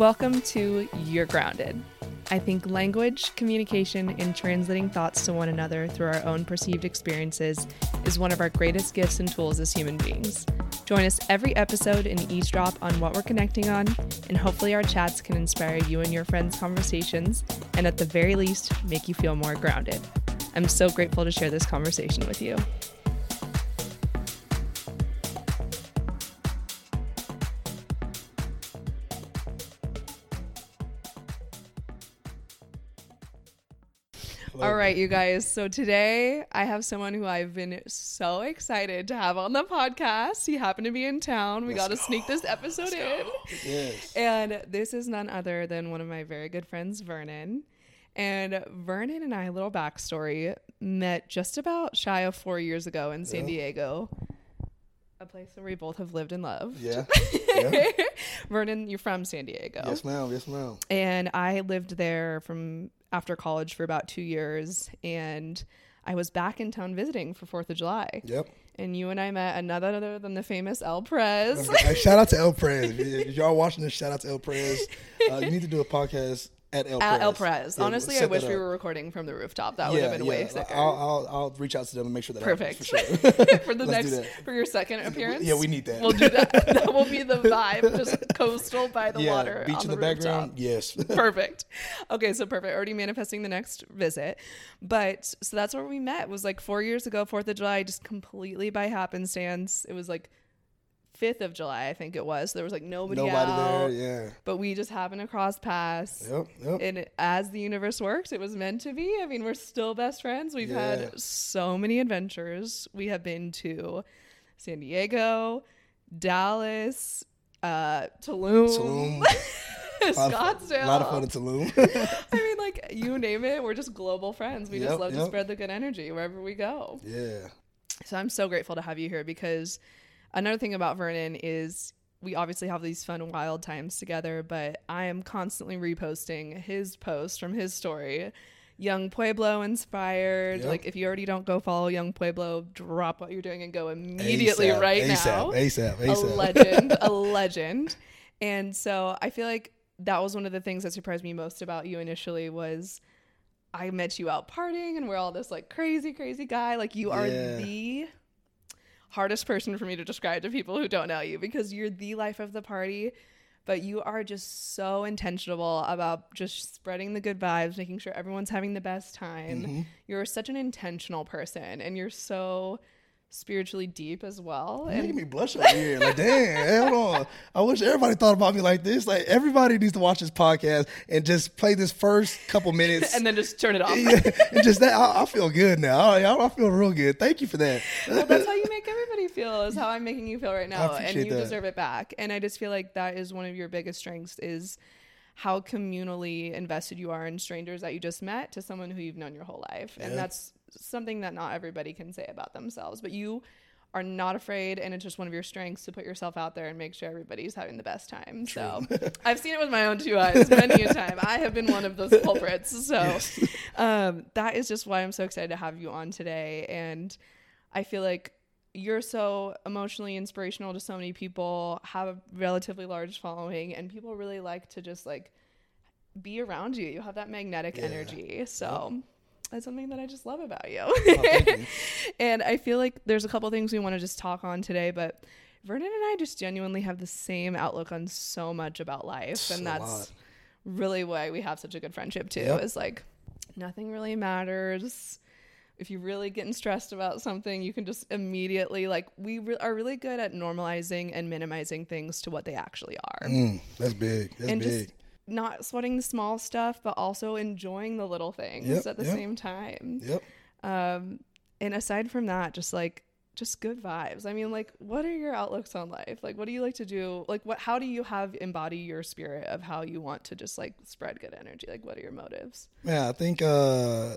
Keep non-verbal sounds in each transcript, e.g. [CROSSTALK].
Welcome to You're Grounded. I think language, communication, and translating thoughts to one another through our own perceived experiences is one of our greatest gifts and tools as human beings. Join us every episode and eavesdrop on what we're connecting on, and hopefully, our chats can inspire you and your friends' conversations, and at the very least, make you feel more grounded. I'm so grateful to share this conversation with you. Right, you guys. So today I have someone who I've been so excited to have on the podcast. He happened to be in town. We got to sneak this episode in. Yes. And this is none other than one of my very good friends, Vernon. And Vernon and I, a little backstory, met just about shy of four years ago in San Yeah. Diego, a place where we both have lived and loved. Yeah. [LAUGHS] yeah. Vernon, you're from San Diego. Yes, ma'am. Yes, ma'am. and I lived there from after college for about two years, and I was back in town visiting for Fourth of July. Yep. And you and I met another other than the famous El Prez. Shout out to El [LAUGHS] Prez. If y'all watching this, shout out to El Prez. Uh, you need to do a podcast at El Prez. At El Prez. Yeah, Honestly, I wish we were recording from the rooftop. That would have been way sicker. I'll, I'll, I'll reach out to them and make sure that Perfect. happens for sure. [LAUGHS] for the [LAUGHS] Let's next for your second appearance. Yeah, we need that. We'll do that. [LAUGHS] that will be the vibe, just coastal by the yeah, water, beach in the, rooftop. background. Yes. perfect. Okay, so perfect. Already manifesting the next visit. But so that's where we met. Was like four years ago, Fourth of July, just completely by happenstance. It was like fifth of July, I think it was. There was like nobody, Nobody out, there. Yeah. but we just happened to cross paths. Yep. Yep. And as the universe works, it was meant to be. I mean, we're still best friends. We've Yeah. had so many adventures. We have been to San Diego, Dallas, uh, Tulum, Tulum. [LAUGHS] Lot of fun- Scottsdale. A lot of fun in Tulum. [LAUGHS] [LAUGHS] I mean, like you name it, we're just global friends. We just Yep, love to spread the good energy wherever we go. yeah. So I'm so grateful to have you here because another thing about Vernon is we obviously have these fun, wild times together, but I am constantly reposting his post from his story. Yung Pueblo inspired. Yep. Like, if you already don't go follow Yung Pueblo, drop what you're doing and go immediately ASAP, right ASAP, now ASAP. ASAP. a legend, a [LAUGHS] legend. And so I feel like that was one of the things that surprised me most about you initially was I met you out partying and we're all this like crazy, crazy guy. Like you are Yeah. the hardest person for me to describe to people who don't know you because you're the life of the party. But you are just so intentional about just spreading the good vibes, making sure everyone's having the best time. Mm-hmm. You're such an intentional person and you're so spiritually deep as well. You're And making me blush over here. Like, damn, hold on. I wish everybody thought about me like this. Like, everybody needs to watch this podcast and just play this first couple minutes. [LAUGHS] and then just turn it off. yeah, and just that, I, I feel good now. I, I feel real good. Thank you for that. well, that's how you make everybody feel. Is how I'm making you feel right now, and you that. deserve it back. And I just feel like that is one of your biggest strengths is how communally invested you are in strangers that you just met to someone who you've known your whole life, and that's something that not everybody can say about themselves. But you are not afraid, and it's just one of your strengths to put yourself out there and make sure everybody's having the best time. So [LAUGHS] I've seen it with my own two eyes many a time. I have been one of those [LAUGHS] culprits. So um, that is just why I'm so excited to have you on today. And I feel like you're so emotionally inspirational to so many people, have a relatively large following, and people really like to just like be around you. You have that magnetic Yeah. energy. So that's something that I just love about you. Oh, [LAUGHS] and I feel like there's a couple things we want to just talk on today, but Vernon and I just genuinely have the same outlook on so much about life. And that's lot. really why we have such a good friendship too. Yep. Is like nothing really matters. If you're really getting stressed about something, you can just immediately like we re- are really good at normalizing and minimizing things to what they actually are, Mm, that's big. That's and big. just not sweating the small stuff, but also enjoying the little things Yep, at the yep. same time. yep. Um, and aside from that, just like just good vibes. I mean, like, what are your outlooks on life? Like, what do you like to do? Like, what? How do you have embody your spirit of how you want to just like spread good energy? Like, what are your motives? Yeah, I think uh,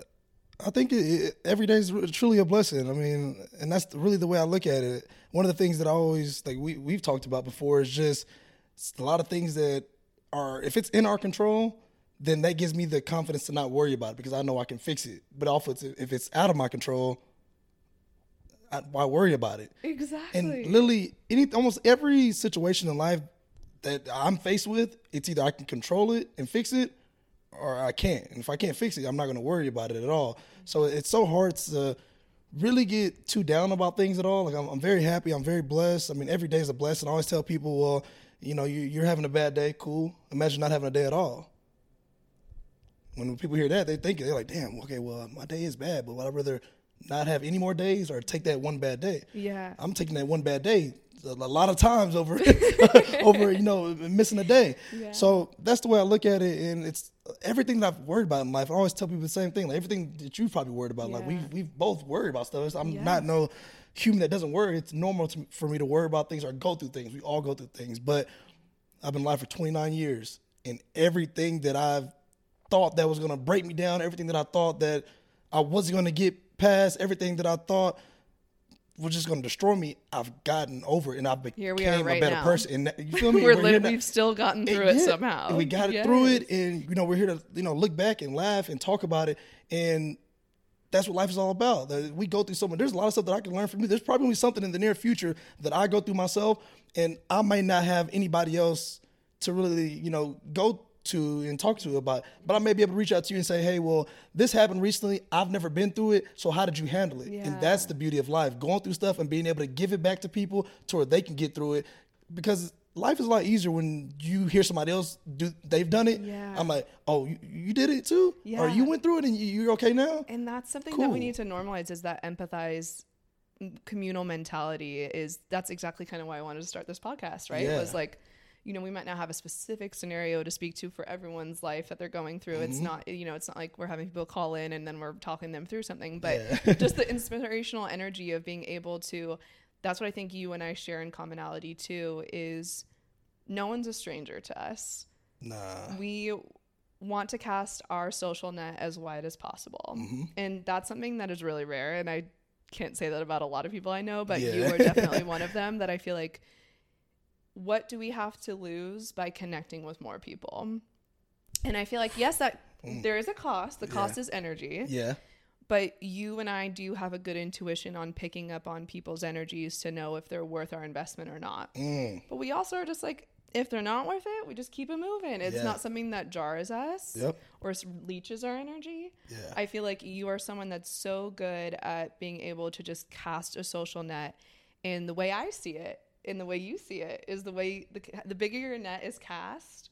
I think it, it, every day is truly a blessing. I mean, and that's really the way I look at it. One of the things that I always like we we've talked about before is just a lot of things that are if it's in our control, then that gives me the confidence to not worry about it because I know I can fix it. But also, if it's- if it's out of my control, I, why worry about it? Exactly. And literally, any almost every situation in life that I'm faced with, it's either I can control it and fix it, or I can't. And if I can't fix it, I'm not going to worry about it at all. So it's so hard to really get too down about things at all. Like I'm, I'm very happy. I'm very blessed. I mean, every day is a blessing. I always tell people, well, you know, you, you're having a bad day. Cool. Imagine not having a day at all. When people hear that, they think they're like, "Damn, okay, well, my day is bad, but would I rather not have any more days or take that one bad day?" Yeah. I'm taking that one bad day a lot of times over [LAUGHS] over you know missing a day. Yeah. So that's the way I look at it, and it's everything that I've worried about in life. I always tell people the same thing. Like everything that you've probably worried about. yeah. Like we we've both worried about stuff. I'm Yeah. not no human that doesn't worry. It's normal to, for me to worry about things or go through things. We all go through things, but I've been alive for 29 years, and everything that I've thought that was going to break me down, everything that I thought that I wasn't going to get past, everything that I thought was just going to destroy me, I've gotten over it, and I've became Here we are right a better now. person. And you feel [LAUGHS] me? We're now. we've still gotten through it somehow. we got it through it, and you know we're here to you know look back and laugh and talk about it, and that's what life is all about. We go through something. There's a lot of stuff that I can learn from you. There's probably something in the near future that I go through myself, and I might not have anybody else to really you know go to and talk to about. But I may be able to reach out to you and say, hey, well, this happened recently. I've never been through it, so how did you handle it? Yeah. And that's the beauty of life, going through stuff and being able to give it back to people to where they can get through it, because. Life is a lot easier when you hear somebody else do. They've done it. Yeah. I'm like, oh, you, you did it too, or you went through it and you, you're okay now. And that's something that we need to normalize is that empathize communal mentality is that's exactly kind of why I wanted to start this podcast, right? Yeah. It was like, you know, we might not have a specific scenario to speak to for everyone's life that they're going through. It's Mm-hmm. not, you know, it's not like we're having people call in and then we're talking them through something, but Yeah. just [LAUGHS] the inspirational energy of being able to that's what I think you and I share in commonality too is no one's a stranger to us Nah. we want to cast our social net as wide as possible. Mm-hmm. And that's something that is really rare. And I can't say that about a lot of people I know, but you are definitely [LAUGHS] one of them that I feel like, what do we have to lose by connecting with more people? And I feel like, yes, that there is a cost. The cost is energy Mm. Yeah. But you and I do have a good intuition on picking up on people's energies to know if they're worth our investment or not. Mm. But we also are just like, if they're not worth it, we just keep it moving. It's Yeah. not something that jars us Yep. or leeches our energy. Yeah. I feel like you are someone that's so good at being able to just cast a social net. And the way I see it, and the way you see it, is the way the, the bigger your net is cast,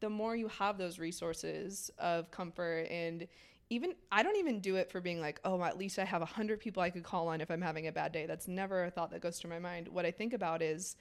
the more you have those resources of comfort and even I don't even do it for being like, oh, at least I have a hundred people I could call on if I'm having a bad day. That's never a thought that goes through my mind. What I think about is,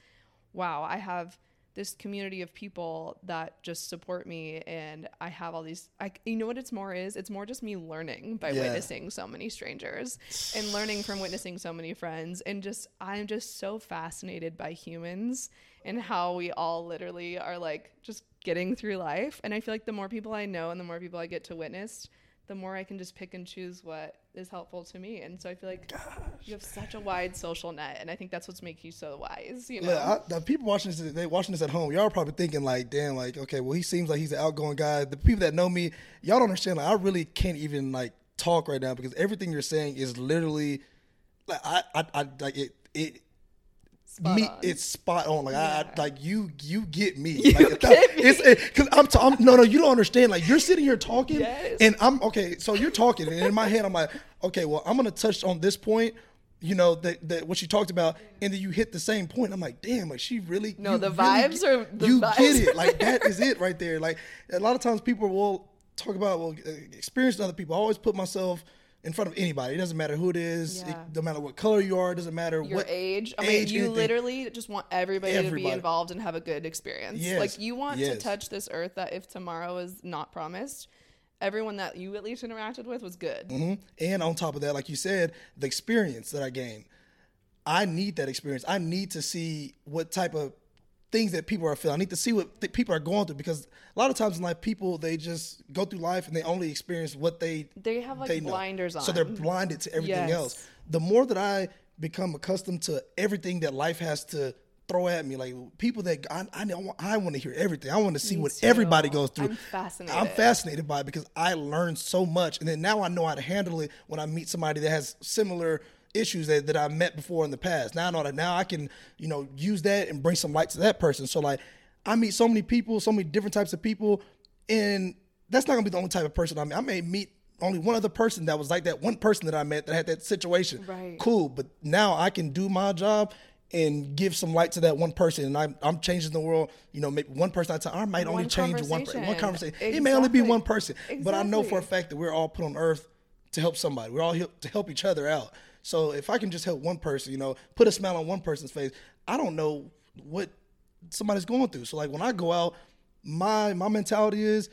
wow, I have this community of people that just support me, and I have all these. I, you know what it's more is? It's more just me learning by Yeah. witnessing so many strangers and learning from witnessing so many friends, and just I'm just so fascinated by humans and how we all literally are like just getting through life. And I feel like the more people I know and the more people I get to witness, the more I can just pick and choose what is helpful to me. And so I feel like you have such a wide social net, and I think that's what's making you so wise. You know, Look, I, the people watching this, they watching this at home. Y'all are probably thinking like, "Damn, like, okay, well, he seems like he's an outgoing guy." The people that know me, y'all don't understand. Like, I really can't even like talk right now because everything you're saying is literally, like, I, I, I like it, it. Spot me, on. it's spot on. Like I, Yeah. I, like you, you get me. You like, get me. It's because I'm, t- I'm. No, no, you don't understand. Like you're sitting here talking, Yes. and I'm okay. So you're talking, and in my head, I'm like, okay, well, I'm gonna touch on this point. You know that, that what she talked about, and then you hit the same point. I'm like, damn, like she really. No, the vibes are- the you vibes get it. Like that is [LAUGHS] it right there. Like a lot of times people will talk about well, experience other people. I always put myself in front of anybody. It doesn't matter who it is. It Yeah. doesn't matter what color you are. It doesn't matter your what age. I mean, age, you anything. literally just want everybody, to be involved and have a good experience. Yes, Like you want to touch this earth that if tomorrow is not promised, everyone that you at least interacted with was good. hmm And on top of that, like you said, the experience that I gained. I need that experience. I need to see what type of things that people are feeling. I need to see what th- people are going through because a lot of times in life, people they just go through life and they only experience what they They have like they know. blinders on. So they're blinded to everything Yes. else. The more that I become accustomed to everything that life has to throw at me, like people that I I, know- I want to hear everything. I want to see Me what too. everybody goes through. I'm fascinated. I'm fascinated by it because I learned so much, and then now I know how to handle it when I meet somebody that has similar issues that, that I met before in the past. Now I know that now I can you know use that and bring some light to that person. So like. I meet so many people, so many different types of people, and that's not gonna be the only type of person I meet. I may meet only one other person that was like that one person that I met that had that situation. Right. Cool, but now I can do my job and give some light to that one person, and I'm I'm changing the world. You know, maybe one person at a time. I might only change one one conversation. conversation. It may only be one person, but I know for a fact that we're all put on earth to help somebody. We're all here to help each other out. So if I can just help one person, you know, put a smile on one person's face, I don't know what somebody's going through. So like when I go out, my my mentality is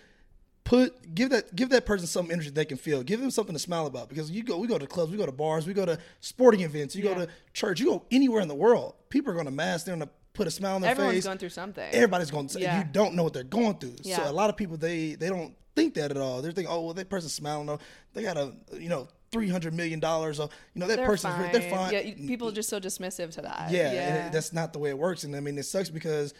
put give that give that person some energy they can feel. Give them something to smile about because you go we go to clubs, we go to bars, we go to sporting events, you Yeah. go to church, you go anywhere in the world. People are going to mask, they're going to put a smile on their Everyone's face. Everyone's going through something. Everybody's going to say Yeah. you don't know what they're going through. So a lot of people they they don't think that at all. They're thinking, oh well, that person's smiling. Oh, they got a you know three hundred million dollars. Or you know that they're person's fine. they're fine. Yeah, people are just so dismissive to that. Yeah, and it, that's not the way it works. And I mean, it sucks because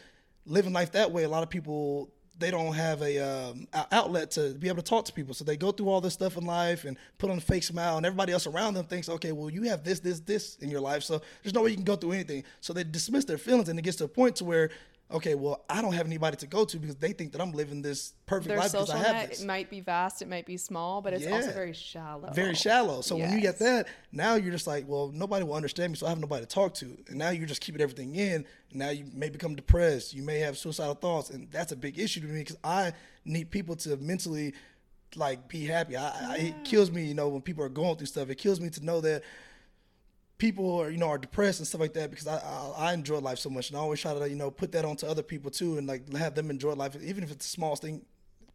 living life that way, a lot of people they don't have a um, outlet to be able to talk to people. So they go through all this stuff in life and put on a fake smile, and everybody else around them thinks, okay, well, you have this, this, this in your life, so there's no way you can go through anything. So they dismiss their feelings, and it gets to a point to where. Okay, well, I don't have anybody to go to because they think that I'm living this perfect Their life because I have net this it might be vast, it might be small, but it's also very shallow. very shallow. So when you get that, now you're just like, well, nobody will understand me, so I have nobody to talk to. And now you're just keeping everything in. Now you may become depressed. You may have suicidal thoughts, and that's a big issue to me because I need people to mentally like be happy. I, I, it kills me, you know, when people are going through stuff. It kills me to know that people are you know are depressed and stuff like that because I, I I enjoy life so much and I always try to you know put that onto other people too and like have them enjoy life even if it's the smallest thing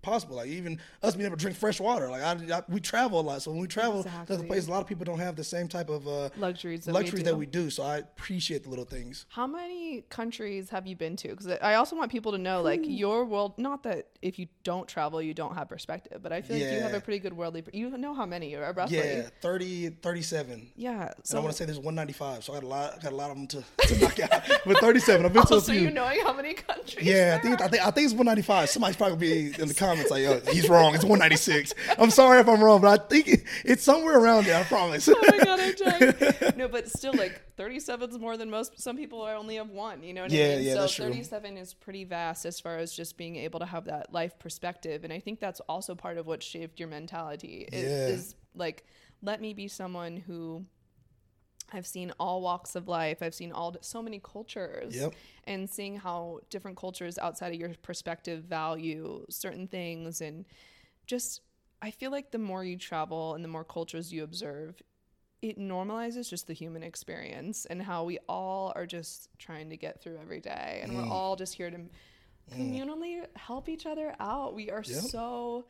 possible like even us being able to drink fresh water like I, I we travel a lot so when we travel to other Exactly. places a lot of people don't have the same type of uh, Luxuries that we luxuries do. that we do so I appreciate the little things How many countries have you been to? Because I also want people to know, like, your world. Not that if you don't travel, you don't have perspective, but I feel like you have a pretty good worldly. You know how many, uh, roughly? yeah 30 37 Yeah. and I So, want to say there's 195 so I got a lot I got a lot of them to, to knock out [LAUGHS] but 37 I've been to a also, few you knowing how many countries? Yeah, I think I think I think it's 195. Somebody's probably be in the comments like, "Yo, he's wrong. It's 196." I'm sorry if I'm wrong, but I think it, it's somewhere around there. I promise. oh my god, I'm [LAUGHS] dying. No, but still, like 37 is more than most. Some people only have one. You know what Yeah, I mean? yeah, so that's true. 37 is pretty vast as far as just being able to have that life perspective, and I think that's also part of what shaped your mentality. Is, Yeah. is like, let me be someone who. I've seen all walks of life. I've seen all so many cultures, Yep. and seeing how different cultures outside of your perspective value certain things, and just I feel like the more you travel and the more cultures you observe, it normalizes just the human experience and how we all are just trying to get through every day and Mm. we're all just here to communally help each other out. We are Yep. so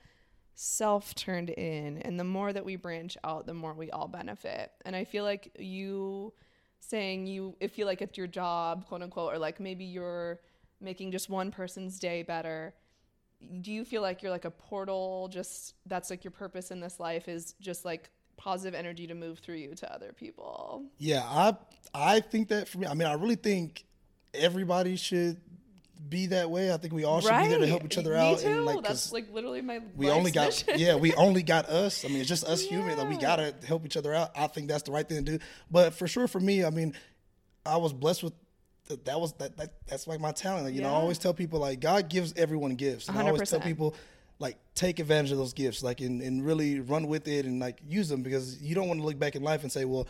self turned in and the more that we branch out the more we all benefit. And I feel like you saying you if you like it's your job, quote unquote, or like maybe you're making just one person's day better do you feel like you're like a portal just that's like your purpose in this life is just like positive energy to move through you to other people Yeah, I I think that for me, I mean, I really think everybody should be that way. I think we all should be there to help each other Me out. too. And like, that's like literally my we only got mission. yeah, we only [LAUGHS] got us. I mean, it's just us human. Like we gotta help each other out. I think that's the right thing to do. But for sure, for me, I mean, I was blessed with. th- That was that, that that's like my talent. Like, you know, I always tell people like God gives everyone gifts. And I always tell people like take advantage of those gifts, like and, and really run with it and like use them because you don't want to look back in life and say, well,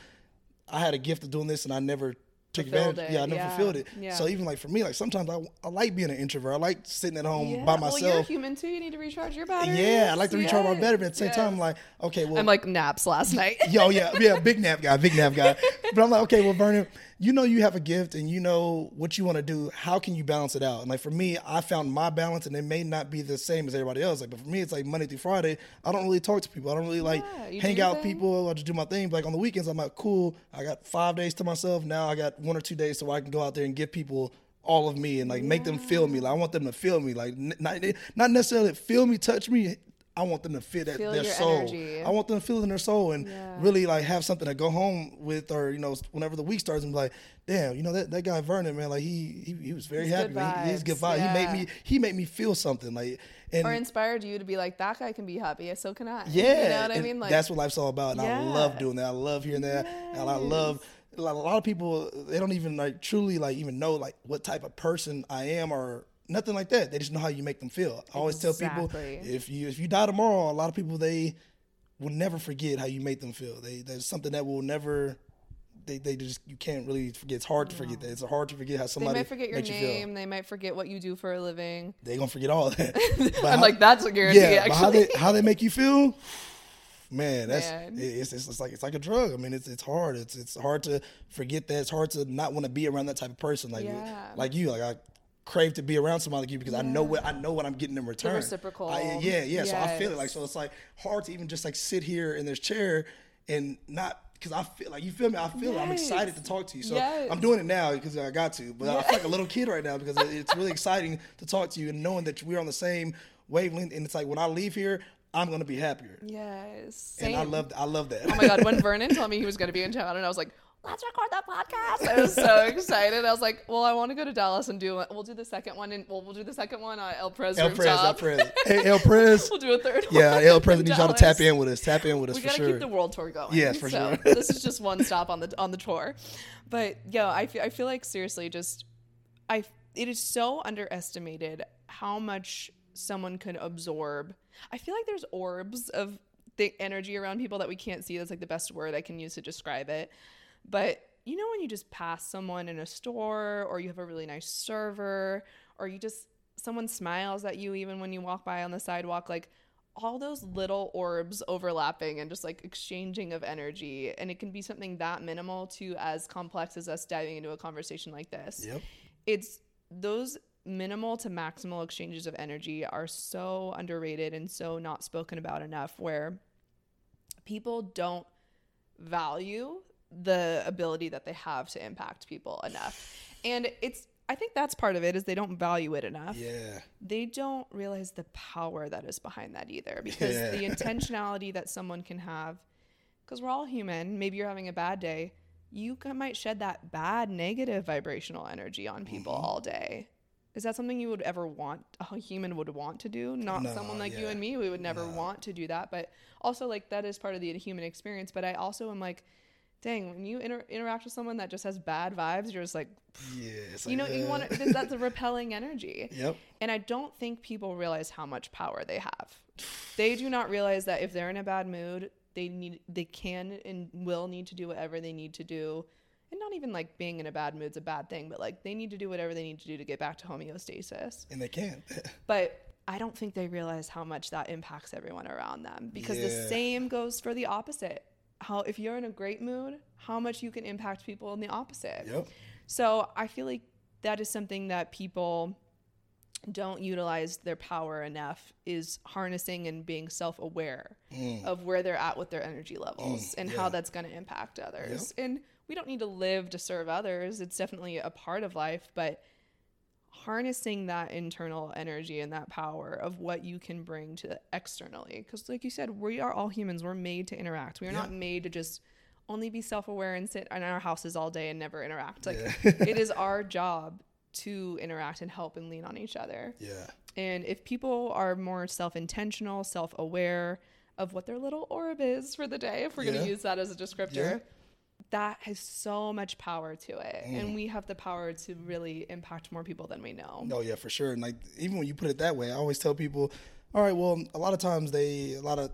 I had a gift of doing this and I never took Fulfilled advantage. it, Yeah, I never yeah, fulfilled it. yeah. So even like for me, like sometimes I, I like being an introvert. I like sitting at home Yeah, by well, you're human too. You need to recharge your batteries. Yeah, I like to recharge my battery, but at the same time, I'm like, okay, well, I'm like naps last night. yo, yeah, yeah, big nap guy, big nap guy. [LAUGHS] But I'm like, okay, well, Vernon, you know you have a gift and you know what you want to do. How can you balance it out? And like for me, I found my balance, and it may not be the same as everybody else. Like, but for me, it's like Monday through Friday. I don't really talk to people. I don't really like Yeah, hang out thing. people. I just do my thing. But like on the weekends, I'm like, cool. I got five days to myself. Now I got one or two days so I can go out there and give people all of me and like make them feel me. Like I want them to feel me. Like not not necessarily feel me, touch me. I want them to feel that Feel their soul. energy. I want them to feel it in their soul and Yeah. really like have something to go home with, or you know, whenever the week starts, and be like, damn, you know that, that guy Vernon, man, like he he, he was very He's happy. good. He, he's good vibe. He made me he made me feel something like and or inspired you to be like that guy can be happy. I so can I. yeah, You know what I mean? Like that's what life's all about, and I love doing that. I love hearing that, and I love. A lot a lot of people they don't even like truly like even know like what type of person I am or nothing like that. They just know how you make them feel. I always tell people if you if you die tomorrow, a lot of people they will never forget how you made them feel. They there's something that will never they, they just you can't really forget. It's hard to forget that. It's hard to forget how They somebody might forget your makes you feel. name. They might forget what you do for a living. They gonna forget all that. [LAUGHS] I'm how- like, that's a guarantee, yeah, but how actually. they how they make you feel, man, that's Man. it's, it's it's like it's like a drug. I mean, it's it's hard. It's it's hard to forget that. It's hard to not want to be around that type of person. Like Yeah. like you. Like I crave to be around somebody like you because I know what I know what I'm getting in return. reciprocal. I- yeah, yeah. So I feel it. Like so, it's like hard to even just like sit here in this chair and not. Because I feel like you feel me. I feel it. I'm excited to talk to you. So Yes. I'm doing it now because I got to. But I feel like a little kid right now because it's really [LAUGHS] exciting to talk to you and knowing that we're on the same wavelength. And it's like when I leave here, I'm gonna be happier. Yes. Same. And I love I love that. Oh my god, when [LAUGHS] Vernon told me he was going to be in town, and I was like, "Let's record that podcast!" I was so excited. I was like, "Well, I want to go to Dallas and do it. We'll do the second one, and well, we'll do the second one at El Prez El Prez, El rooftop. Prez. Hey, El Prez. [LAUGHS] we'll do a third. Yeah, one Yeah, El Prez in needs y'all to tap in with us. Tap in with us We for gotta sure. keep the world tour going. Yes, for so sure. [LAUGHS] this is just one [LAUGHS] stop on the on the tour, but yo, I feel I feel like seriously, just I it is so underestimated how much someone could absorb. I feel like there's orbs of the energy around people that we can't see. That's like the best word I can use to describe it. But you know when you just pass someone in a store or you have a really nice server or you just someone smiles at you even when you walk by on the sidewalk like all those little orbs overlapping and just like exchanging of energy and it can be something that minimal to as complex as us diving into a conversation like this Yep. it's those minimal to maximal exchanges of energy are so underrated and so not spoken about enough where people don't value the ability that they have to impact people enough and it's i think that's part of it is they don't value it enough Yeah. they don't realize the power that is behind that either because Yeah. the [LAUGHS] intentionality that someone can have because we're all human maybe you're having a bad day you might shed that bad negative vibrational energy on people Mm-hmm. all day is that something you would ever want a human would want to do not No, someone like you and me we would never want to do that but also like that is part of the human experience but i also am like dang when you inter- interact with someone that just has bad vibes you're just like Yeah. it's you know you uh, want to that's a [LAUGHS] repelling energy Yep. and I don't think people realize how much power they have. They do not realize that if they're in a bad mood, they need they can and will need to do whatever they need to do. And not even like being in a bad mood's a bad thing, but like they need to do whatever they need to do to get back to homeostasis. And they can't. [LAUGHS] But I don't think they realize how much that impacts everyone around them because the same goes for the opposite. How if you're in a great mood, how much you can impact people in the opposite. yep. So I feel like that is something that people don't utilize their power enough is harnessing and being self-aware mm. of where they're at with their energy levels mm. and how that's going to impact others. And we don't need to live to serve others. It's definitely a part of life, but harnessing that internal energy and that power of what you can bring to externally. Because like you said we are all humans. We're made to interact. We are not made to just only be self-aware and sit in our houses all day and never interact. Like Yeah. [LAUGHS] it is [LAUGHS] our job to interact and help and lean on each other. Yeah. and if people are more self-intentional self-aware of what their little orb is for the day if we're going to use that as a descriptor Yeah. That has so much power to it Mm. and we have the power to really impact more people than we know Oh yeah, for sure. And like even when you put it that way, I always tell people, all right, well, a lot of times they, a lot of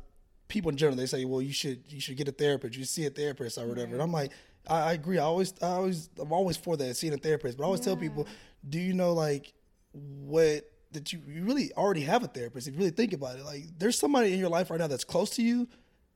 people in general, they say, well, you should, you should get a therapist, you see a therapist or whatever. And I'm like, I, I agree. I always, I always, I'm always for that, seeing a therapist. But I always tell people, do you know like what that you, you really already have a therapist? If you really think about it, like there's somebody in your life right now that's close to you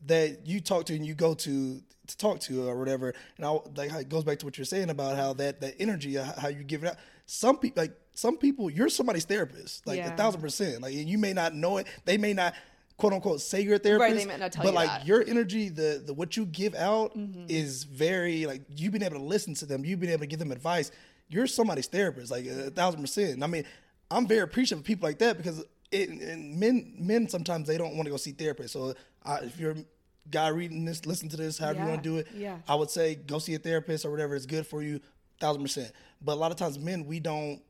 that you talk to and you go to to talk to or whatever. And I like how it goes back to what you're saying about how that that energy, uh, how you give it out. Some people like some people, you're somebody's therapist, like Yeah. a thousand percent. Like and you may not know it. They may not quote unquote say you're a therapist. they might not tell but you like that. Mm-hmm. your energy, the the what you give out is very like you've been able to listen to them. You've been able to give them advice. You're somebody's therapist, like a thousand percent. And I mean, I'm very appreciative of people like that because it, and men men sometimes they don't want to go see therapists. So I, if you're guy reading this, listen to this, however you want to do it. yeah. I would say go see a therapist or whatever is good for you, thousand percent. But a lot of times men we don't.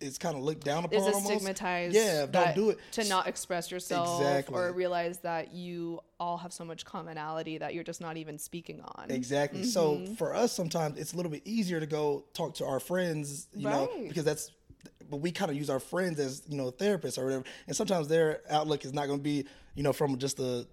It's kind of looked down upon. is a almost. stigmatized Yeah, don't do it. to not express yourself Exactly. or realize that you all have so much commonality that you're just not even speaking on Exactly. So Mm-hmm. for us, sometimes it's a little bit easier to go talk to our friends, you know, because that's but we kind of use our friends as you know therapists or whatever, and sometimes their outlook is not going to be you know from just a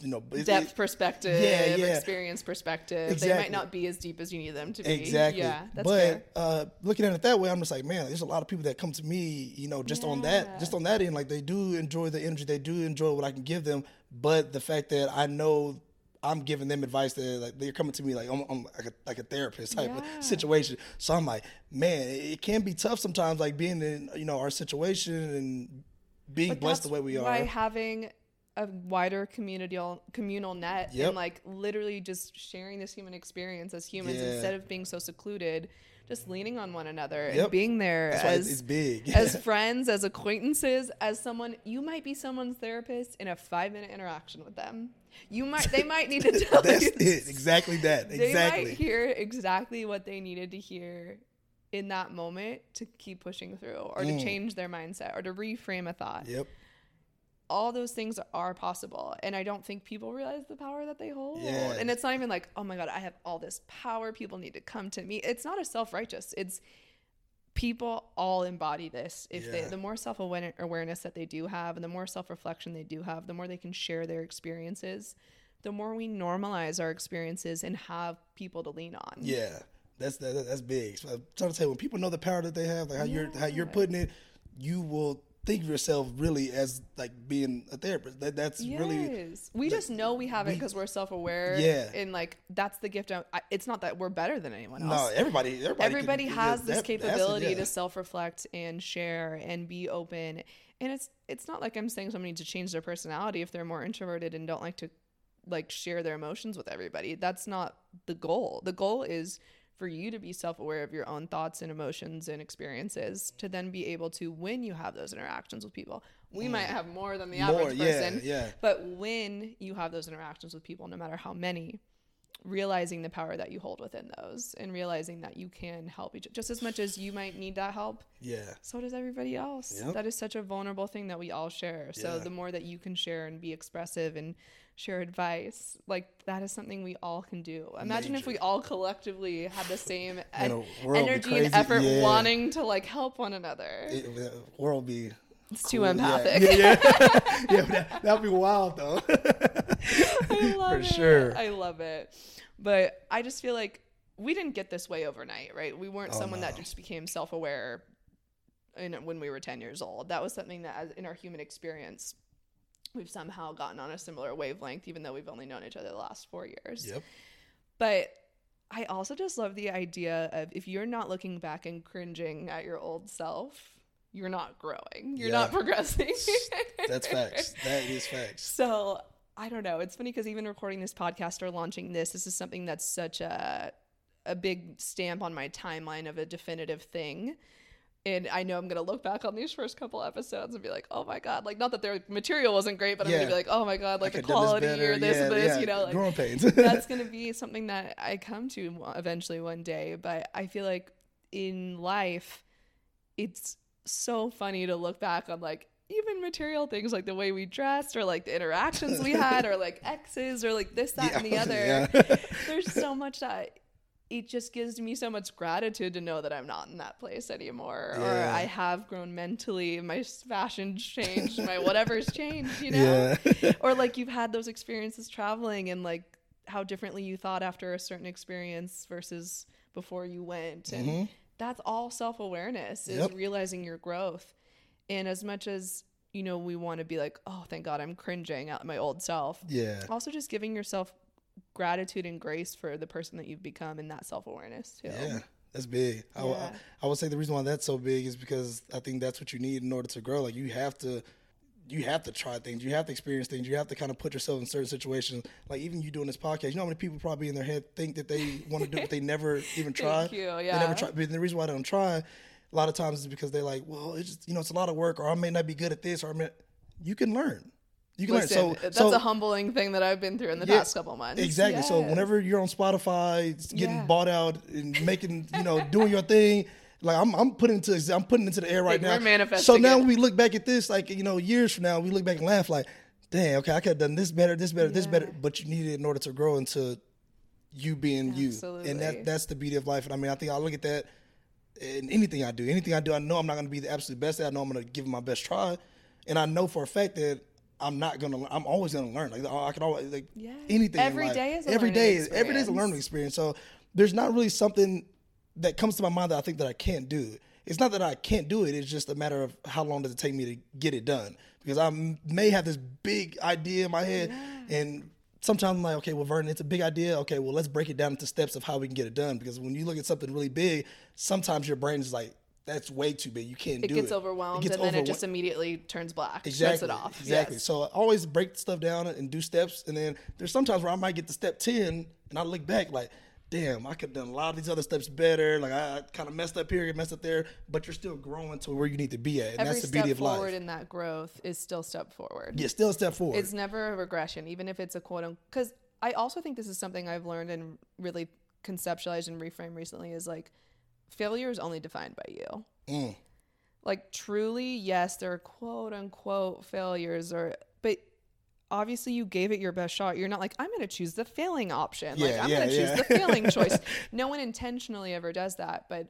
you know Depth it- perspective, Yeah, yeah. experience perspective. They might not be as deep as you need them to be. Exactly. Yeah, that's but uh, looking at it that way, I'm just like, man, there's a lot of people that come to me, you know, just on that, just on that end, like they do enjoy the energy, they do enjoy what I can give them. But the fact that I know I'm giving them advice that like they're coming to me like I'm, I'm like, a, like a therapist type Yeah. of situation. So I'm like, man, it can be tough sometimes, like being in you know our situation and being But blessed the way we Why are. having a wider communal communal net Yep. and like literally just sharing this human experience as humans Yeah. instead of being so secluded, just leaning on one another Yep. and being there That's as it's, big. [LAUGHS] as [LAUGHS] friends, as acquaintances, as someone you might be someone's therapist in a five minute interaction with them. You might they might need to [LAUGHS] tell That's you it. Exactly that. they Exactly. might hear exactly what they needed to hear in that moment to keep pushing through or to mm. change their mindset or to reframe a thought. Yep. All those things are possible. And I don't think people realize the power that they hold. Yeah. And it's not even like, oh my God, I have all this power. People need to come to me. It's not a self righteous. It's people all embody this. If they, the more self awareness that they do have and the more self reflection they do have, the more they can share their experiences, the more we normalize our experiences and have people to lean on. Yeah, that's that, that's big. So I'm trying to say when people know the power that they have, like how you're how you're putting it, you will think of yourself really as like being a therapist. That that's really Yes. we just know we have it because we're self-aware. Yeah. and like that's the gift. Of, I, it's not that we're better than anyone else. no. Everybody, everybody, Everybody can- has this that- capability yeah. to self-reflect and share and be open. And it's it's not like I'm saying somebody needs to change their personality if they're more introverted and don't like to like share their emotions with everybody. That's not the goal. The goal is for you to be self-aware of your own thoughts and emotions and experiences to then be able to when you have those interactions with people. We might have more than the Mm. More, average yeah, person. yeah. But when you have those interactions with people, no matter how many, realizing the power that you hold within those and realizing that you can help each just as much as you might need that help Yeah, so does everybody else Yep. that is such a vulnerable thing that we all share so Yeah. the more that you can share and be expressive and share advice like that is something we all can do imagine if we all collectively had the same [LAUGHS] en- the world be energy and effort Yeah. wanting to like help one another it, the world be it's too cool. Yeah, empathic [LAUGHS] Yeah, [LAUGHS] yeah, yeah. That that'd be wild though. [LAUGHS] I love For it. sure. I love it. But I just feel like we didn't get this way overnight, right? We weren't Oh, someone that just became self-aware when we were 10 years old. That was something that as, in our human experience we've somehow gotten on a similar wavelength even though we've only known each other the last 4 years. yep. But I also just love the idea of if you're not looking back and cringing at your old self, you're not growing. You're not progressing. That's facts. [LAUGHS] That is facts. So I don't know. It's funny because even recording this podcast or launching this, this is something that's such a a big stamp on my timeline of a definitive thing. And I know I'm gonna look back on these first couple episodes and be like, oh my god, like not that their material wasn't great, but I'm gonna be like, oh my god, like the quality better. or this Yeah, or this, yeah. you know, like growing pains. [LAUGHS] that's [LAUGHS] going to be something that I come to eventually one day. But I feel like in life, it's so funny to look back on like even material things like the way we dressed or like the interactions we had or like [LAUGHS] exes or like this, that, and the other. yeah. [LAUGHS] There's so much that it just gives me so much gratitude to know that I'm not in that place anymore or I have grown mentally, my fashion's changed, my whatever's [LAUGHS] changed, you know? yeah. or like you've had those experiences traveling and like how differently you thought after a certain experience versus before you went and mm-hmm. that's all self-awareness is Yep. realizing your growth and as much as you know we want to be like oh thank god i'm cringing at my old self yeah. also just giving yourself gratitude and grace for the person that you've become and that self-awareness too Yeah, that's big. I, I, Yeah. I would say the reason why that's so big is because I think that's what you need in order to grow. Like you have to, you have to try things. You have to experience things. You have to kind of put yourself in certain situations. Like even you doing this podcast, you know how many people probably in their head think that they want to do what they [LAUGHS] never even try. Thank you, They never try. But the reason why they don't try, a lot of times is because they're like, well, it's just you know it's a lot of work, or I may not be good at this, or I may. You can learn. You can Listen, learn. So that's so, a humbling thing that I've been through in the Yeah, past couple months. Exactly. So whenever you're on Spotify, getting Yeah. bought out and making, you know, doing your thing, like I'm, I'm putting into, I'm putting into the air right [LAUGHS] Like, now. So now it. we look back at this, like you know, years from now, we look back and laugh, like, damn, okay, I could have done this better, this better, this better, but you need it in order to grow into you being you, and Absolutely. that that's the beauty of life. And I mean, I think I look at that in anything I do. Anything I do, I know I'm not going to be the absolute best at. I know I'm going to give it my best try, and I know for a fact that I'm not gonna. I'm always gonna learn. Like I can always like Yeah. anything. in Every day is a every day. is- Every day is a learning experience. So there's not really something that comes to my mind that I think that I can't do. It's not that I can't do it. It's just a matter of how long does it take me to get it done. Because I may have this big idea in my head, and sometimes I'm like, okay, well, Vernon, it's a big idea. Okay, well, let's break it down into steps of how we can get it done. Because when you look at something really big, sometimes your brain is like, that's way too big. You can't It do gets it. overwhelmed gets and then it just immediately turns black. Exactly. Shuts it off. Exactly. Yes. So I always break stuff down and do steps, and then there's sometimes where I might get to step ten, and I look back like, damn, I could have done a lot of these other steps better. Like I, kind of messed up here, messed up there, but you're still growing to where you need to be at, and Every that's the step beauty of forward life. in that growth is still step forward. yeah, still a step forward. It's never a regression, even if it's a quote unquote. Because I also think this is something I've learned and really conceptualized and reframed recently is like failure is only defined by you. Mm. Like truly, yes, there are quote unquote failures, or but obviously you gave it your best shot. You're not like I'm going to choose the failing option. like I'm yeah, going to choose yeah. the failing [LAUGHS] choice. No one intentionally ever does that, but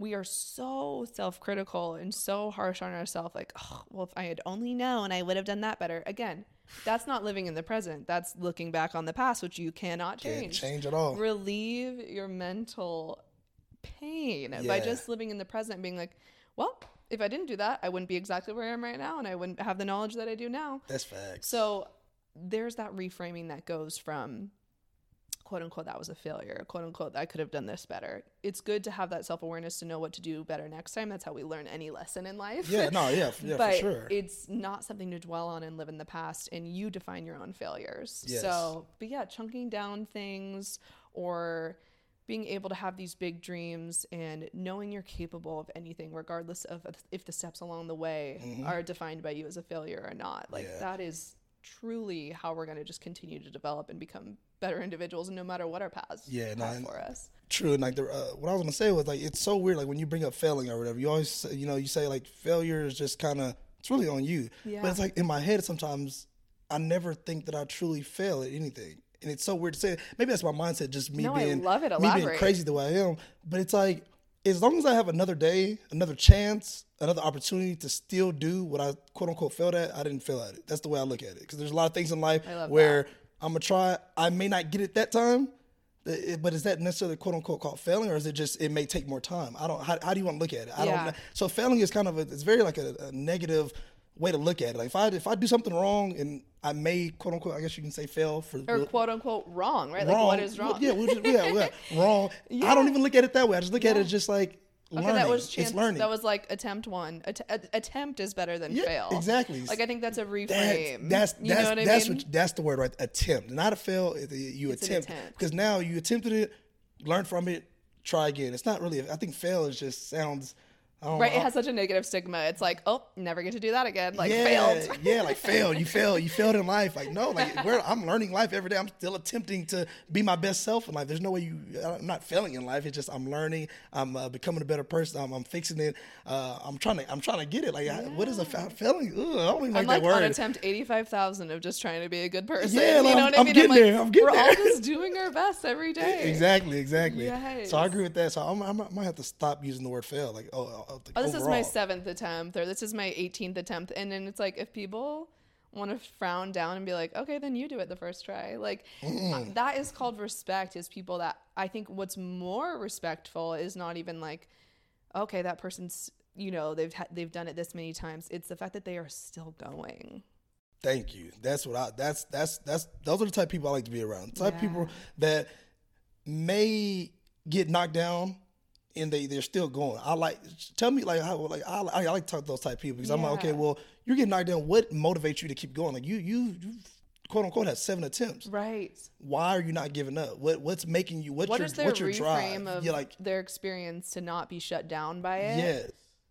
we are so self-critical and so harsh on ourselves like oh, well if i had only known i would have done that better again that's not living in the present that's looking back on the past which you cannot Can't change change at all. relieve your mental pain by just living in the present being like well if i didn't do that i wouldn't be exactly where i am right now and i wouldn't have the knowledge that i do now That's facts. so there's that reframing that goes from quote unquote that was a failure, quote unquote I could have done this better. It's good to have that self awareness to know what to do better next time. That's how we learn any lesson in life. yeah, no, yeah, yeah, but for sure. it's not something to dwell on and live in the past and you define your own failures. Yes. So but yeah, chunking down things or being able to have these big dreams and knowing you're capable of anything regardless of if the steps along the way are defined by you as a failure or not like Mm-hmm. Yeah. that is truly how we're going to just continue to develop and become better individuals no matter what our paths Yeah, no, have for us True, and like the uh, what I was gonna say was like it's so weird. Like when you bring up failing or whatever, you always say, you know you say like failure is just kind of it's really on you. Yeah. But it's like in my head sometimes I never think that I truly fail at anything, and it's so weird to say. Maybe that's my mindset, just me No, being me being crazy the way I am. But it's like as long as I have another day, another chance, another opportunity to still do what I quote unquote failed at, I didn't fail at it. That's the way I look at it. Because there's a lot of things in life where I'm gonna try. I may not get it that time. But is that necessarily quote unquote called failing, or is it just it may take more time? I don't. How, how do you want to look at it? I Yeah. don't. know. So failing is kind of a, it's very like a, a negative way to look at it. Like if I if I do something wrong and I may quote unquote, I guess you can say fail for or quote unquote wrong right like wrong. what is wrong Yeah, we'll just, yeah, yeah, [LAUGHS] wrong. I don't even look at it that way. I just look at it just like Okay, learning. that was chance. It's learning. That was like attempt one. Att- attempt is better than Yeah, fail. exactly. Like I think that's a That's reframe. that's you that's know what I that's mean? what that's the word right. Attempt, not a fail. You It's attempt attempt. because now you attempted it, learn from it, try again. It's not really. I think fail is just sounds. Don't right. know. It has such a negative stigma. It's like, oh, never get to do that again. Like yeah, failed. yeah, like [LAUGHS] failed. You failed. You failed in life. Like no, like we're, I'm learning life every day. I'm still attempting to be my best self in life. There's no way you. I'm not failing in life. It's just I'm learning. I'm uh, becoming a better person. I'm, I'm fixing it. Uh, I'm trying to. I'm trying to get it. Like I- what is a fa- failing? Ugh, I don't even I'm like like that on word. attempt eighty five thousand of just trying to be a good person. Yeah, you know I'm- what I I'm mean? getting like, there, I'm getting we're all [LAUGHS] just doing our best every day. Exactly, exactly. Yes. So I agree with that. So I'm, I'm, I might have to stop using the word fail. Like, oh, oh, like Oh, this is my seventh attempt, or this is my 18th attempt, and then it's like if people want to frown down and be like, okay, then you do it the first try. Like uh, that is called respect. Is people that I think what's more respectful is not even like, okay, that person's you know they've ha- they've done it this many times. It's the fact that they are still going. Thank you. That's what I. That's that's that's. Those are the type of people I like to be around. The type of Yeah. people that may get knocked down and they they're still going. I like tell me like how like I, I like to talk to those type of people because I'm like okay, well you're getting knocked down. What motivates you to keep going? Like you you. you Quote unquote had seven attempts. Right. Why are you not giving up? What what's making you? What's What your is their what's your reframe drive? of You're like their experience to not be shut down by it? yes,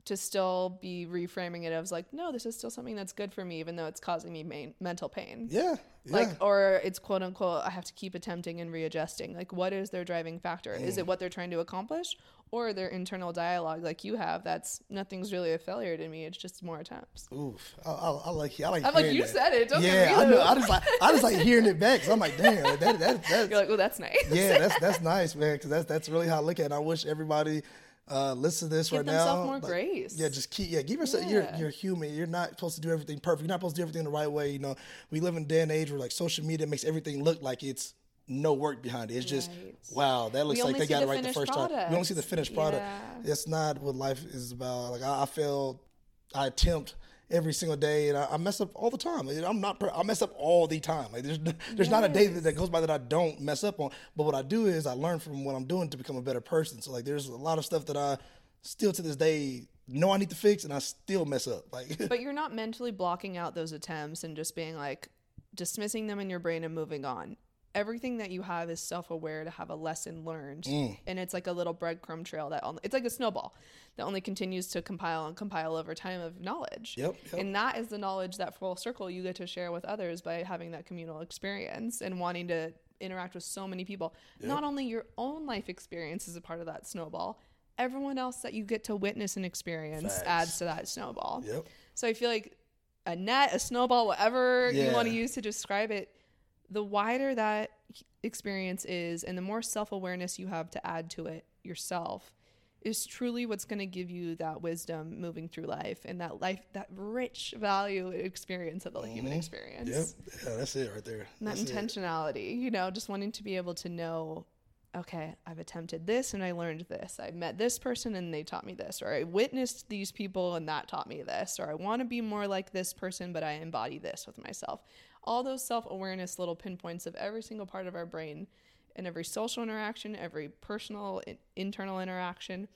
to still be reframing it as like, no, this is still something that's good for me, even though it's causing me main, mental pain. yeah, yeah. Like, or it's quote unquote, I have to keep attempting and readjusting. Like, what is their driving factor? Is Mm. it what they're trying to accomplish, or their internal dialogue, like you have? That's nothing's really a failure to me. It's just more attempts. Oof, I, I, I like I like. I'm like, you that. said it. Don't yeah, I know. I just like I just like hearing it back. So I'm like, damn, like, that that that's [LAUGHS] You're like, oh, that's nice. yeah, that's that's nice, man. Because that's that's really how I look at it. I wish everybody Uh, listen to this Give right now. more Like, grace. Yeah, just keep. Yeah, give yourself. You're you're human. You're not supposed to do everything perfect. You're not supposed to do everything the right way. You know, we live in a day and age where like social media makes everything look like it's no work behind it. It's just Right. wow, that looks like they got the it right the first time. We only product. see the finished product. Yeah. That's not what life is about. Like I, I feel, I attempt every single day, and I, I mess up all the time. Like, I'm not. I mess up all the time. Like there's [LAUGHS] there's not a day that, that goes by that I don't mess up on. But what I do is I learn from what I'm doing to become a better person. So like there's a lot of stuff that I still to this day know I need to fix, and I still mess up. [LAUGHS] Like but you're not mentally blocking out those attempts and just being like dismissing them in your brain and moving on. Everything that you have is self-aware to have a lesson learned, Mm. and it's like a little breadcrumb trail that only, it's like a snowball that only continues to compile and compile over time of knowledge. Yep, yep. And that is the knowledge that full circle you get to share with others by having that communal experience and wanting to interact with so many people. Not only your own life experience is a part of that snowball, everyone else that you get to witness and experience Facts. adds to that snowball. yep. So I feel like a net, a snowball, whatever you want to use to describe it, the wider that experience is and the more self awareness you have to add to it yourself is truly what's going to give you that wisdom moving through life and that life, that rich value experience of the human mm-hmm. experience. Yep. Yeah, that's it right there. That That's it. intentionality, you know, just wanting to be able to know, okay, I've attempted this and I learned this. I met this person and they taught me this, or I witnessed these people and that taught me this, or I want to be more like this person, but I embody this with myself. All those self awareness little pinpoints of every single part of our brain and every social interaction, every personal, internal interaction.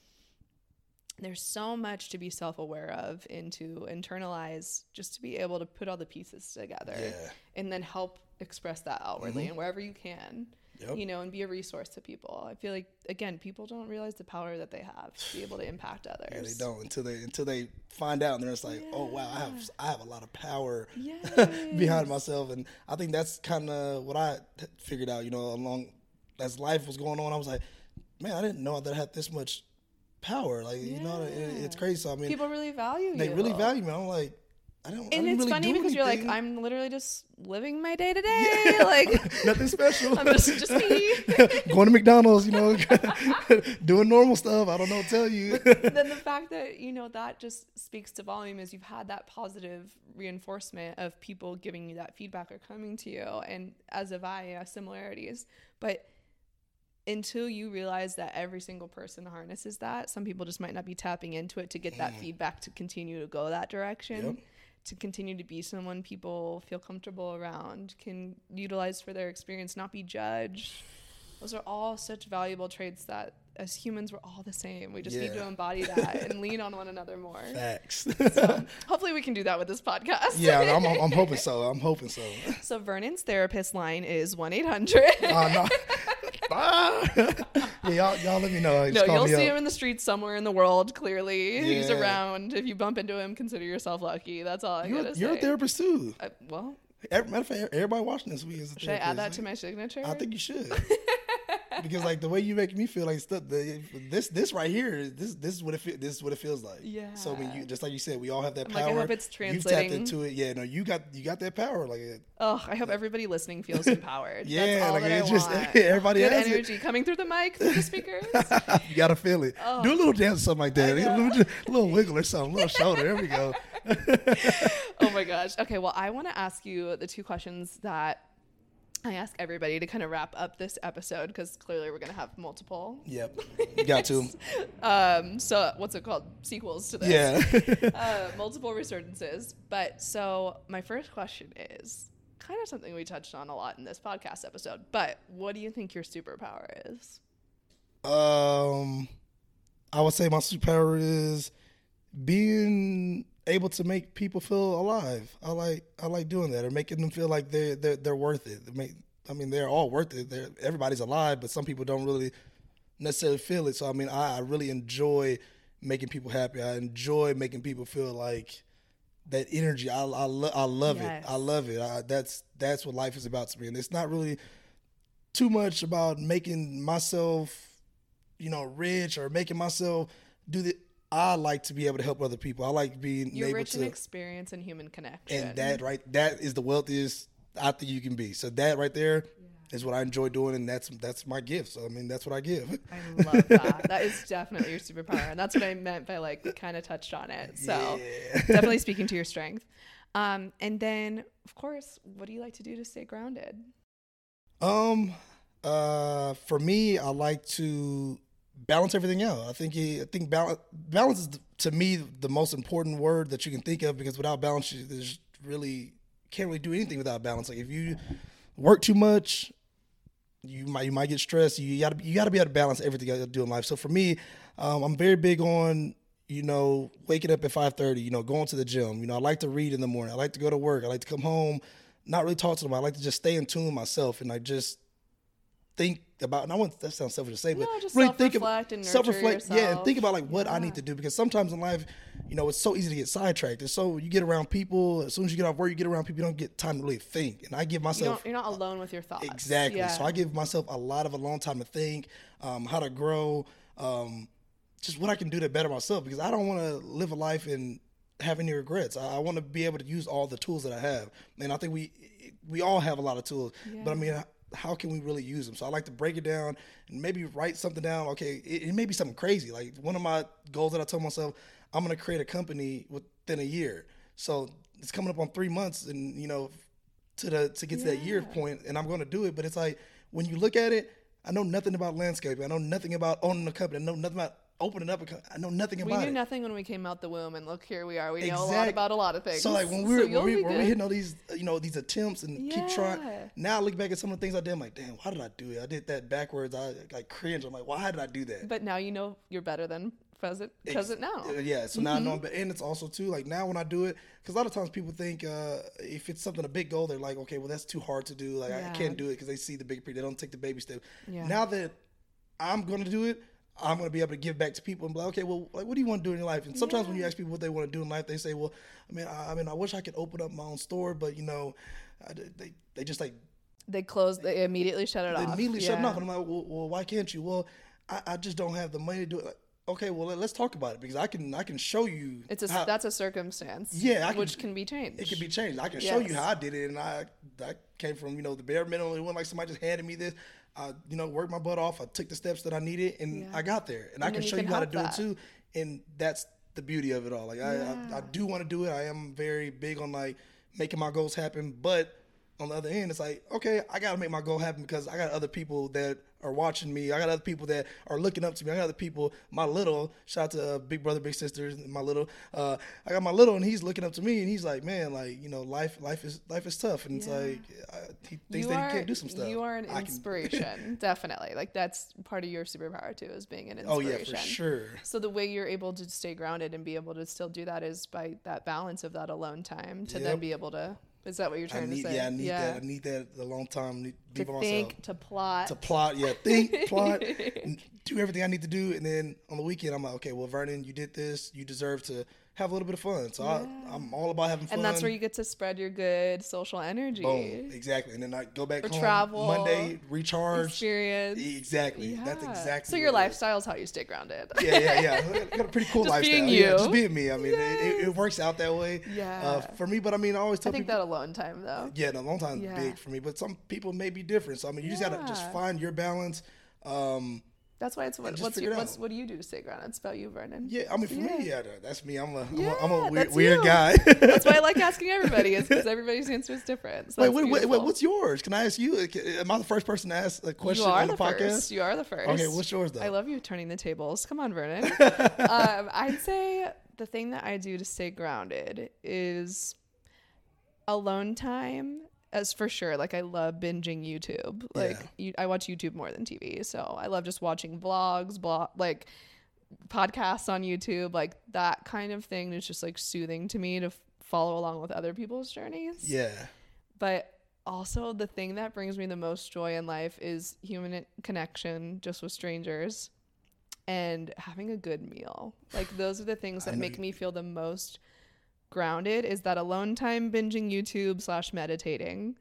There's so much to be self aware of and to internalize just to be able to put all the pieces together Yeah. and then help express that outwardly mm-hmm. and wherever you can Yep. you know and be a resource to people i feel like again people don't realize the power that they have to be able to impact others [SIGHS] Yeah, they don't until they until they find out and they're just like, oh wow, I have I have a lot of power [LAUGHS] Yes. behind myself, and I think that's kind of what I figured out. You know, along as life was going on, I was like, man, I didn't know that I had this much power. Like you know, it, it's crazy. So I mean, people really value they you really value me. I'm like, I don't. I and didn't it's really funny because you're like i'm literally just living my day to day [LAUGHS] like [LAUGHS] nothing special. i'm just just me [LAUGHS] going to McDonald's, you know, doing normal stuff. I don't know what to tell you. then the fact that you know that just speaks to volume is you've had that positive reinforcement of people giving you that feedback or coming to you and as have i uh, similarities but until you realize that every single person harnesses that some people just might not be tapping into it to get that feedback to continue to go that direction. Yep. To continue to be someone people feel comfortable around can utilize for their experience not be judged those are all such valuable traits that as humans we're all the same we just need to embody that and lean on one another more Facts. [LAUGHS] hopefully we can do that with this podcast yeah, I'm, I'm hoping so. [LAUGHS] I'm hoping so. so vernon's therapist line is 1-800 Oh uh, no. [LAUGHS] Ah. [LAUGHS] yeah, y'all, y'all let me know. Just no, you'll see up. him in the streets somewhere in the world clearly he's around if you bump into him consider yourself lucky that's all i You're, gotta you're say a therapist too. I- well Every, matter of fact, everybody watching this week is a should i add that therapist. to my signature I think you should. [LAUGHS] because like the way you make me feel like stuff, the, this this right here, this this is what it fe- this is what it feels like. Yeah. So mean, you just like you said, we all have that I'm power. like, I hope it's You've tapped into it. Yeah, no, you got you got that power. Like, uh, it- Oh, I hope everybody listening feels empowered. [LAUGHS] Yeah, That's all like, it's I just- want. [LAUGHS] everybody Good has it. energy coming through the mic, through the speakers. [LAUGHS] you gotta feel it. Oh. Do a little dance, or something like that. Oh. A little, a little wiggle or something, a little shoulder. There we go. oh my gosh. Okay, well, I want to ask you the two questions that I ask everybody to kind of wrap up this episode because clearly we're going to have multiple. Yep, [LAUGHS] you got to. Um, so what's it called? Sequels to this. Yeah. [LAUGHS] [LAUGHS] uh, multiple resurgences. But so my first question is kind of something we touched on a lot in this podcast episode. But what do you think your superpower is? Um, I would say my superpower is being able to make people feel alive. I like I like doing that or making them feel like they're they're, they're worth it. I mean, they're all worth it. They're, everybody's alive, but some people don't really necessarily feel it. So I mean, I, I really enjoy making people happy. I enjoy making people feel like that energy. I I, lo- I love Yes. it. I love it. I, that's that's what life is about to me, and it's not really too much about making myself you know, rich or making myself do the. I like to be able to help other people. I like being You're able rich to, in experience and human connection. and that right, that is the wealthiest I think you can be. So that right there is what I enjoy doing, and that's that's my gift. So I mean, that's what I give. I love that. [LAUGHS] that is definitely your superpower, and that's what I meant by like we kind of touched on it. So Yeah. definitely speaking to your strength. Um, and then of course, what do you like to do to stay grounded? Um, uh, for me, I like to balance everything out. I think I think balance balance is to me the most important word that you can think of because without balance, you there's really can't really do anything without balance. Like if you work too much, you might you might get stressed. You gotta you gotta be able to balance everything you do in life. So for me, um, I'm very big on you know waking up at 5:30. You know going to the gym. You know I like to read in the morning. I like to go to work. I like to come home, not really talk to them. I like to just stay in tune with myself and I just think about. And I want that sounds selfish to say, but No, just really think about and self-reflect. Yeah, and think about like what I need to do because sometimes in life, you know, it's so easy to get sidetracked. And so you get around people. As soon as you get off work, you get around people. You don't get time to really think. And I give myself don't, you're not alone with your thoughts. Exactly. Yeah. So I give myself a lot of alone time to think, um, how to grow, um, just what I can do to better myself because I don't want to live a life and have any regrets. I, I want to be able to use all the tools that I have, and I think we we all have a lot of tools. But I mean, how can we really use them? So I like to break it down and maybe write something down. Okay, it, it may be something crazy. Like one of my goals that I told myself, I'm going to create a company within a year. So it's coming up on three months, and you know, to the to get to that year point, and I'm going to do it. But it's like when you look at it, I know nothing about landscaping. I know nothing about owning a company. I know nothing about opening up. I know nothing about we knew it. nothing when we came out the womb, and look here we are. We know a lot about a lot of things. So like when we So were when we, when we good. hitting all these uh, you know these attempts and keep trying. Now I look back at some of the things I did. I'm like, damn, why did I do it? I did that backwards. I like cringe. I'm like, why did I do that? But now you know you're better than present present now. Uh, Yeah, so now I know, but and it's also too like now when I do it, because a lot of times people think uh, if it's something a big goal, they're like, okay, well that's too hard to do. Like I- I can't do it because they see the big picture. They don't take the baby step. Yeah. Now that I'm going to do it, I'm going to be able to give back to people and be like, okay, well, like, what do you want to do in your life? And sometimes when you ask people what they want to do in life, they say, well, I mean, I, I mean, I wish I could open up my own store, but you know, I, they they just like They close. They immediately shut it off. they off. immediately shut it Yeah. off. And I'm like, well, well, why can't you? Well, I, I just don't have the money to do it. Like, okay, well, let, us talk about it because I can I can show you. It's a how- that's a circumstance. Yeah, can- which can be changed. it can be changed. I can show you how I did it, and I I came from you know the bare minimum. It wasn't like somebody just handed me this. I you know worked my butt off. I took the steps that I needed, and Yeah. I got there. And, I can then you show can you how to do that. it too. And that's the beauty of it all. Like I, I, I do want to do it. I am very big on like making my goals happen, but on the other end, it's like, okay, I got to make my goal happen because I got other people that are watching me. I got other people that are looking up to me. I got other people, my little, shout out to uh, Big Brother, Big Sister, my little. Uh, I got my little, and he's looking up to me, and he's like, man, like, you know, life life is life is tough. And it's like, I, he thinks you that are, he can't do some stuff. You are an I [LAUGHS] inspiration, definitely. Like that's part of your superpower too, is being an inspiration. oh, yeah, for sure. So the way you're able to stay grounded and be able to still do that is by that balance of that alone time to then be able to. Is that what you're trying need, to say? yeah, I need that. I need that a long time. Need, to by myself. think, to plot. to plot, yeah, think, [LAUGHS] plot, and do everything I need to do, and then on the weekend I'm like, okay, well, Vernon, you did this, you deserve to have a little bit of fun. So I, I'm all about having fun. and that's where you get to spread your good social energy. boom, exactly, and then I go back Or home travel, Monday, recharge. Experience. Exactly, that's exactly. So your is. lifestyle is how you stay grounded. Yeah, yeah, yeah. I got a pretty cool [LAUGHS] Just lifestyle. being Yeah, you. just being me. I mean, it, it, works out that way. Yeah. Uh, for me, but I mean, I always I tell think people. that alone time though. Yeah, no, long time Yeah. big for me, but some people may be different. So I mean, you just gotta just find your balance. Um, That's why it's what, what's your, what's what do you do to stay grounded? It's about you, Vernon. yeah, I mean, for Yeah. me, yeah, that's me. I'm a, I'm Yeah, a, a weird, weird guy. That's why I like [LAUGHS] asking everybody, is because everybody's answer is different. So wait, wait, wait, wait, what's yours? Can I ask you? Am I the first person to ask a question on the, the, podcast? first. You are the first. Okay, what's yours though? I love you turning the tables. Come on, Vernon. [LAUGHS] um, I'd say the thing that I do to stay grounded is alone time. As for sure, like I love binging YouTube. Like Yeah. you, I watch YouTube more than TV, so I love just watching vlogs, blog, like podcasts on YouTube. Like that kind of thing is just like soothing to me to f- follow along with other people's journeys yeah, but also the thing that brings me the most joy in life is human connection just with strangers and having a good meal like those are the things that make you- me feel the most grounded is that alone time binging youtube slash meditating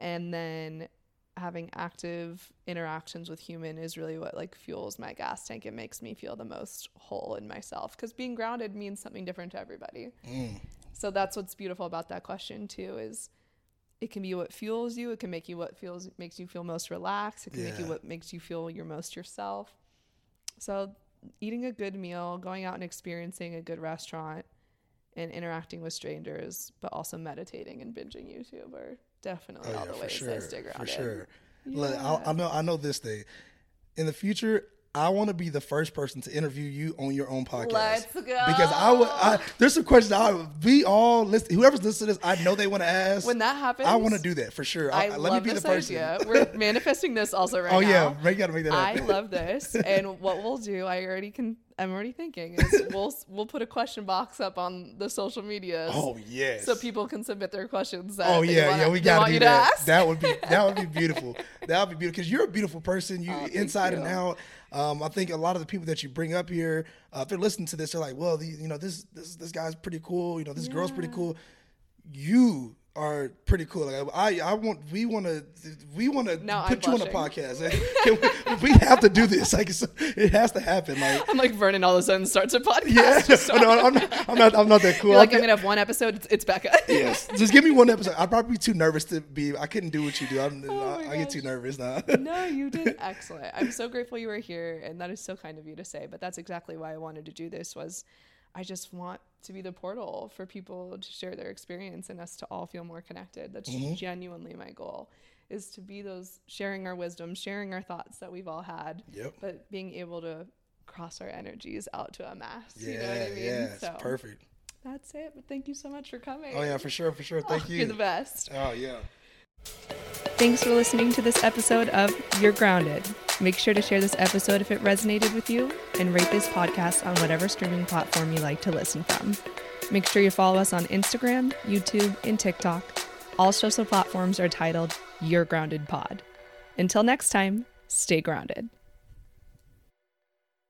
and then having active interactions with human is really what like fuels my gas tank it makes me feel the most whole in myself because being grounded means something different to everybody Mm. so that's what's beautiful about that question too is it can be what fuels you. It can make you what feels makes you feel most relaxed. It can make you what makes you feel your most yourself. So, eating a good meal, going out and experiencing a good restaurant, and interacting with strangers, but also meditating and binging YouTube are definitely Oh all yeah, the for ways sure, I stay for grounded. sure. Look, I, I know, I know this thing. In the future, I want to be the first person to interview you on your own podcast. Let's go. Because I would. I, there's some questions I would be all listen. Whoever's listening to this, I know they want to ask. When that happens, I want to do that for sure. I I, love let me be the person. idea. We're manifesting this also [LAUGHS] right oh now. yeah, we gotta make that I love this, and [LAUGHS] what we'll do, I already can. I'm already thinking is [LAUGHS] we'll we'll put a question box up on the social medias. Oh yes. So people can submit their questions. Oh yeah, wanna- yeah, we gotta do you that. That would be [LAUGHS] that would be beautiful. that would be beautiful because you're a beautiful person. You Oh, inside and out. Um, I think a lot of the people that you bring up here, uh, if they're listening to this, they're like, well, the, you know, this this this guy's pretty cool. You know, this girl's pretty cool. You are pretty cool. Like I, I want, we want to, we want to Now I'm put you on a blushing. podcast. [LAUGHS] we, we have to do this. Like it has to happen. Like I'm like Vernon all of a sudden starts a podcast. yeah, [LAUGHS] Just no, I'm not, I'm not, I'm not that cool. You're like I I'm gonna have one episode. It's, it's Becca. [LAUGHS] Yes, just give me one episode. I'd probably be too nervous to be. I couldn't do what you do. I'm, Oh I, I get too nervous now. no, you did excellent. I'm so grateful you were here, and that is so kind of you to say. But that's exactly why I wanted to do this. Was I just want to be the portal for people to share their experience and us to all feel more connected. That's Mm-hmm. genuinely my goal. Is to be those sharing our wisdom, sharing our thoughts that we've all had, Yep. but being able to cross our energies out to a mass. Yeah, you know what I mean? yeah, it's so perfect. that's it. But thank you so much for coming. Oh yeah, for sure, for sure. [LAUGHS] Thank Oh, you. You're the best. Oh yeah. Thanks for listening to this episode of You're Grounded. Make sure to share this episode if it resonated with you and rate this podcast on whatever streaming platform you like to listen from. Make sure you follow us on Instagram, YouTube, and TikTok. All social platforms are titled You're Grounded Pod. Until next time, stay grounded.